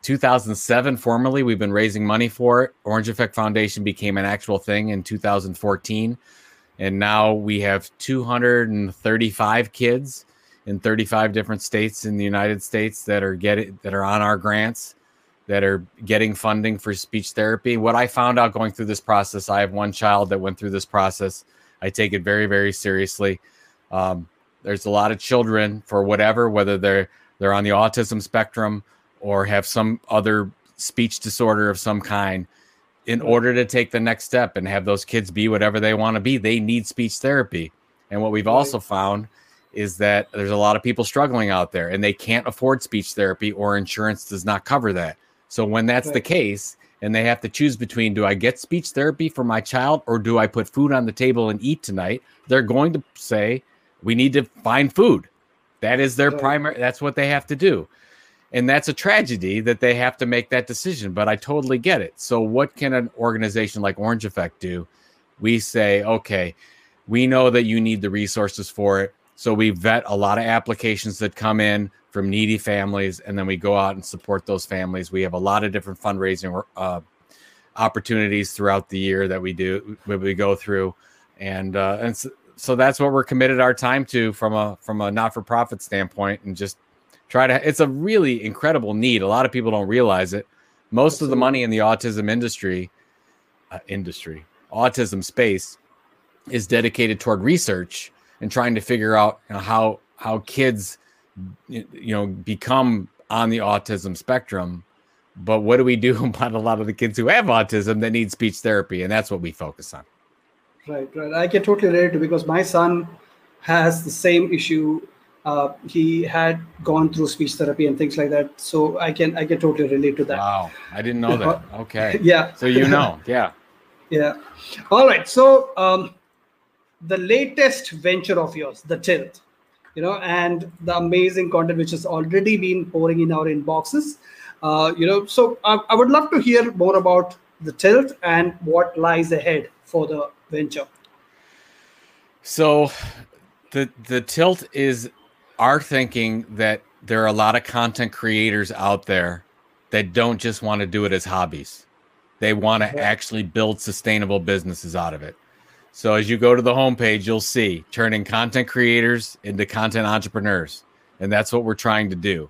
2007. Formally, we've been raising money for it. Orange Effect Foundation became an actual thing in 2014. And now we have 235 kids in 35 different states in the United States that are getting that are on our grants that are getting funding for speech therapy. What I found out going through this process, I have one child that went through this process. I take it very, very seriously. Um, there's a lot of children for whatever, whether they're they're on the autism spectrum or have some other speech disorder of some kind. In order to take the next step and have those kids be whatever they want to be, they need speech therapy. And what we've also found is that there's a lot of people struggling out there and they can't afford speech therapy or insurance does not cover that. So when that's right. the case and they have to choose between do I get speech therapy for my child or do I put food on the table and eat tonight, they're going to say we need to find food. That is their right. primary that's what they have to do. And that's a tragedy that they have to make that decision, but I totally get it. So what can an organization like Orange Effect do? We say, okay, we know that you need the resources for it so we vet a lot of applications that come in from needy families, and then we go out and support those families. We have a lot of different fundraising uh, opportunities throughout the year that we do we go through, and uh, and so, so that's what we're committed our time to from a from a not for profit standpoint, and just try to. It's a really incredible need. A lot of people don't realize it. Most of the money in the autism industry, uh, industry, autism space, is dedicated toward research and trying to figure out you know, how how kids you know become on the autism spectrum but what do we do about a lot of the kids who have autism that need speech therapy and that's what we focus on right right i can totally relate to because my son has the same issue uh, he had gone through speech therapy and things like that. So i can i can totally relate to that. Wow. I didn't know that. Okay. Yeah. So you know. Yeah. Yeah. All right. So um, the latest venture of yours, The Tilt, you know, and the amazing content which has already been pouring in our inboxes. Uh, you know, so I, I would love to hear more about The Tilt and what lies ahead for the venture. So, the the tilt is our thinking that there are a lot of content creators out there that don't just want to do it as hobbies. They want to yeah. actually build sustainable businesses out of it. So as you go to the homepage, you'll see turning content creators into content entrepreneurs. And that's what we're trying to do.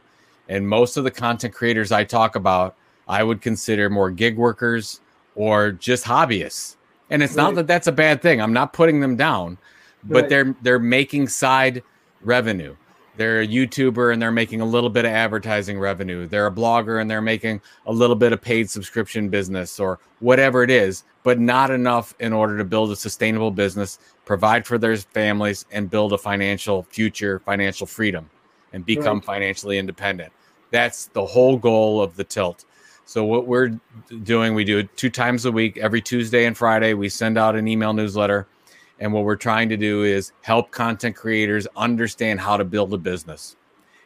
And most of the content creators I talk about, I would consider more gig workers or just hobbyists. And it's right. not that that's a bad thing. I'm not putting them down, but right. they're they're making side revenue. They're a YouTuber and they're making a little bit of advertising revenue. They're a blogger and they're making a little bit of paid subscription business or whatever it is but not enough in order to build a sustainable business, provide for their families, and build a financial future, financial freedom, and become right. financially independent. That's the whole goal of the tilt. So what we're doing, we do it two times a week, every Tuesday and Friday. We send out an email newsletter, and what we're trying to do is help content creators understand how to build a business,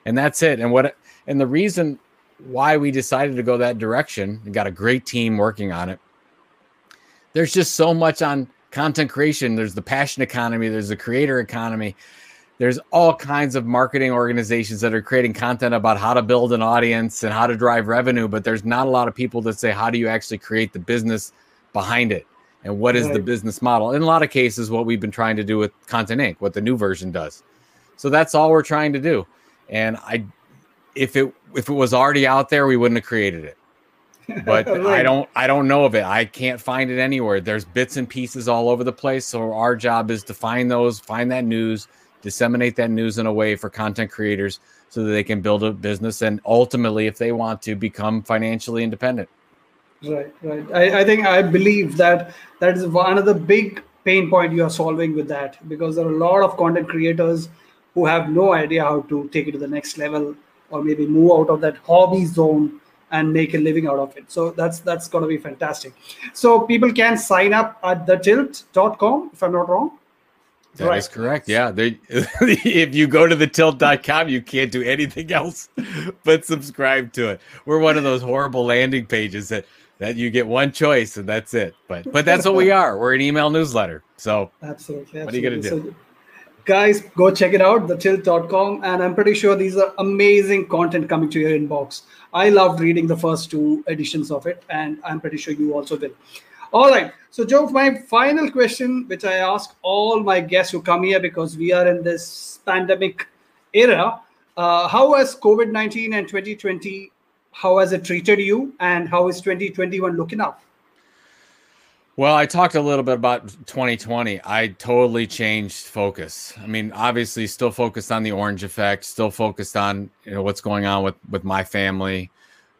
and that's it. And what and the reason why we decided to go that direction, and got a great team working on it, there's just so much on content creation. There's the passion economy, there's the creator economy. There's all kinds of marketing organizations that are creating content about how to build an audience and how to drive revenue, but there's not a lot of people that say, how do you actually create the business behind it? And what is right. the business model? In a lot of cases, what we've been trying to do with Content Inc., what the new version does. So that's all we're trying to do. And I, if it if it was already out there, we wouldn't have created it but I don't I don't know of it. I can't find it anywhere. There's bits and pieces all over the place. So our job is to find those, find that news, disseminate that news in a way for content creators so that they can build a business and ultimately, if they want to, become financially independent. Right, right. I, I think I believe that that is one of the big pain point you are solving with that because there are a lot of content creators who have no idea how to take it to the next level or maybe move out of that hobby zone and make a living out of it. So that's that's going to be fantastic. So people can sign up at thetilt.com if I'm not wrong. That right. is correct. Yeah. They, if you go to the tilt.com, you can't do anything else but subscribe to it. We're one of those horrible landing pages that that you get one choice and that's it. But but that's what we are. We're an email newsletter. So absolutely. absolutely. What are you gonna do? So, guys, go check it out, thetilt.com. And I'm pretty sure these are amazing content coming to your inbox. I loved reading the first two editions of it, and I'm pretty sure you also will. All right. So, Joe, my final question, which I ask all my guests who come here because we are in this pandemic era. Uh, how has COVID 19 and 2020 how has it treated you and how is 2021 looking up? Well i talked a little bit about 2020 i totally changed focus. I mean obviously still focused on the orange effect still focused on you know what's going on with with my family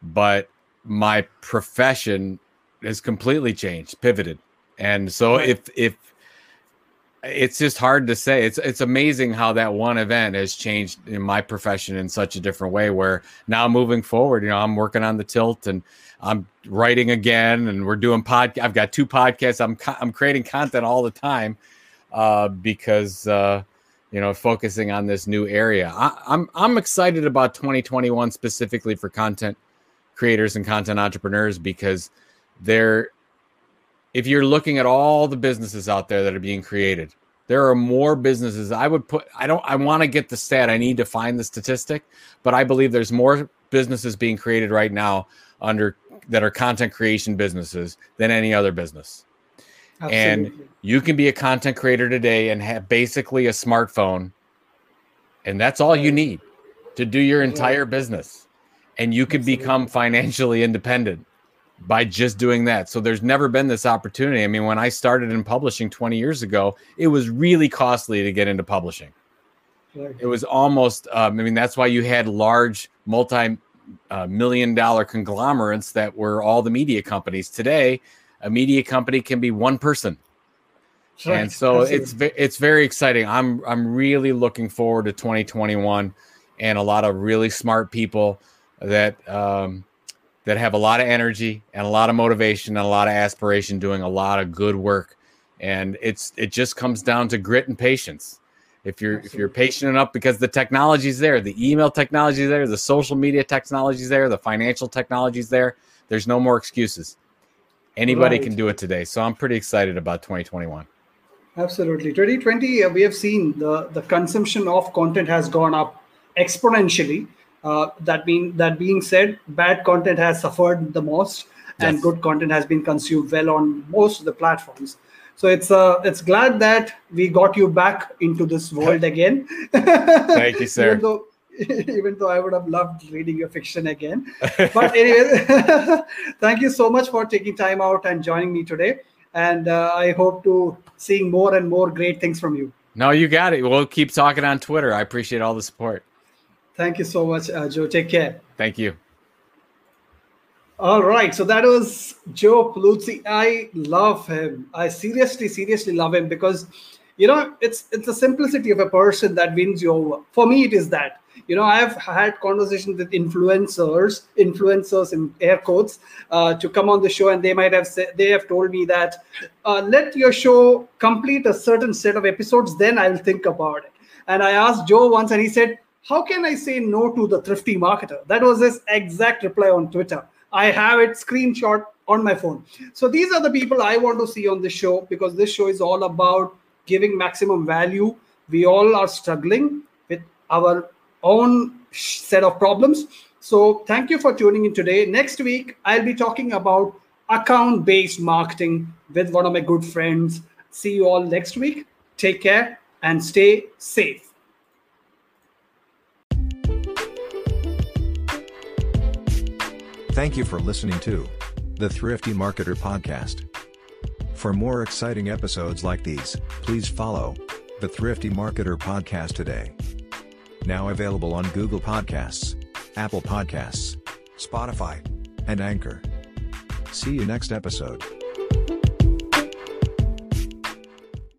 but my profession has completely changed pivoted. And so right. if if it's just hard to say. It's it's amazing how that one event has changed in my profession in such a different way. Where now moving forward, you know, I'm working on the tilt and I'm writing again, and we're doing pod. I've got two podcasts. I'm I'm creating content all the time uh, because uh, you know focusing on this new area. I, I'm I'm excited about 2021 specifically for content creators and content entrepreneurs because they're if you're looking at all the businesses out there that are being created, there are more businesses. I would put, I don't, I want to get the stat. I need to find the statistic, but I believe there's more businesses being created right now under that are content creation businesses than any other business. Absolutely. And you can be a content creator today and have basically a smartphone, and that's all you need to do your entire business. And you can become financially independent by just doing that. So there's never been this opportunity. I mean, when I started in publishing 20 years ago, it was really costly to get into publishing. It was almost, um, I mean, that's why you had large multi uh, million dollar conglomerates that were all the media companies. Today, a media company can be one person. And so it's it's very exciting. I'm I'm really looking forward to 2021 and a lot of really smart people that um, that have a lot of energy and a lot of motivation and a lot of aspiration doing a lot of good work. And it's it just comes down to grit and patience. If you're Absolutely. if you're patient enough because the technology is there the email technology is there the social media technology is there the financial technology is there there's no more excuses. Anybody right. can do it today. So i'm pretty excited about 2021 absolutely. 2020 uh, we have seen the the consumption of content has gone up exponentially uh, that being that being said, bad content has suffered the most, yes. and good content has been consumed well on most of the platforms. So it's uh it's glad that we got you back into this world again. Thank you, sir. even, though, even though I would have loved reading your fiction again, but anyway, thank you so much for taking time out and joining me today. And uh, I hope to seeing more and more great things from you. No, you got it. We'll keep talking on Twitter. I appreciate all the support. Thank you so much, uh, Joe. Take care. Thank you. All right. So that was Joe Pulizzi. I love him. I seriously, seriously love him because, you know, it's it's the simplicity of a person that wins you over. For me, it is that. You know, I've had conversations with influencers, influencers in air quotes, uh, to come on the show, and they might have said they have told me that uh, let your show complete a certain set of episodes, then I'll think about it. And I asked Joe once, and he said, how can I say no to the thrifty marketer? That was his exact reply on Twitter. I have it screenshot on my phone. So these are the people I want to see on this show because this show is all about giving maximum value. We all are struggling with our own set of problems. So thank you for tuning in today. Next week, I'll be talking about account based marketing with one of my good friends. See you all next week. Take care and stay safe. Thank you for listening to the Thrifty Marketer Podcast. For more exciting episodes like these, please follow the Thrifty Marketer Podcast today. Now available on Google Podcasts, Apple Podcasts, Spotify, and Anchor. See you next episode.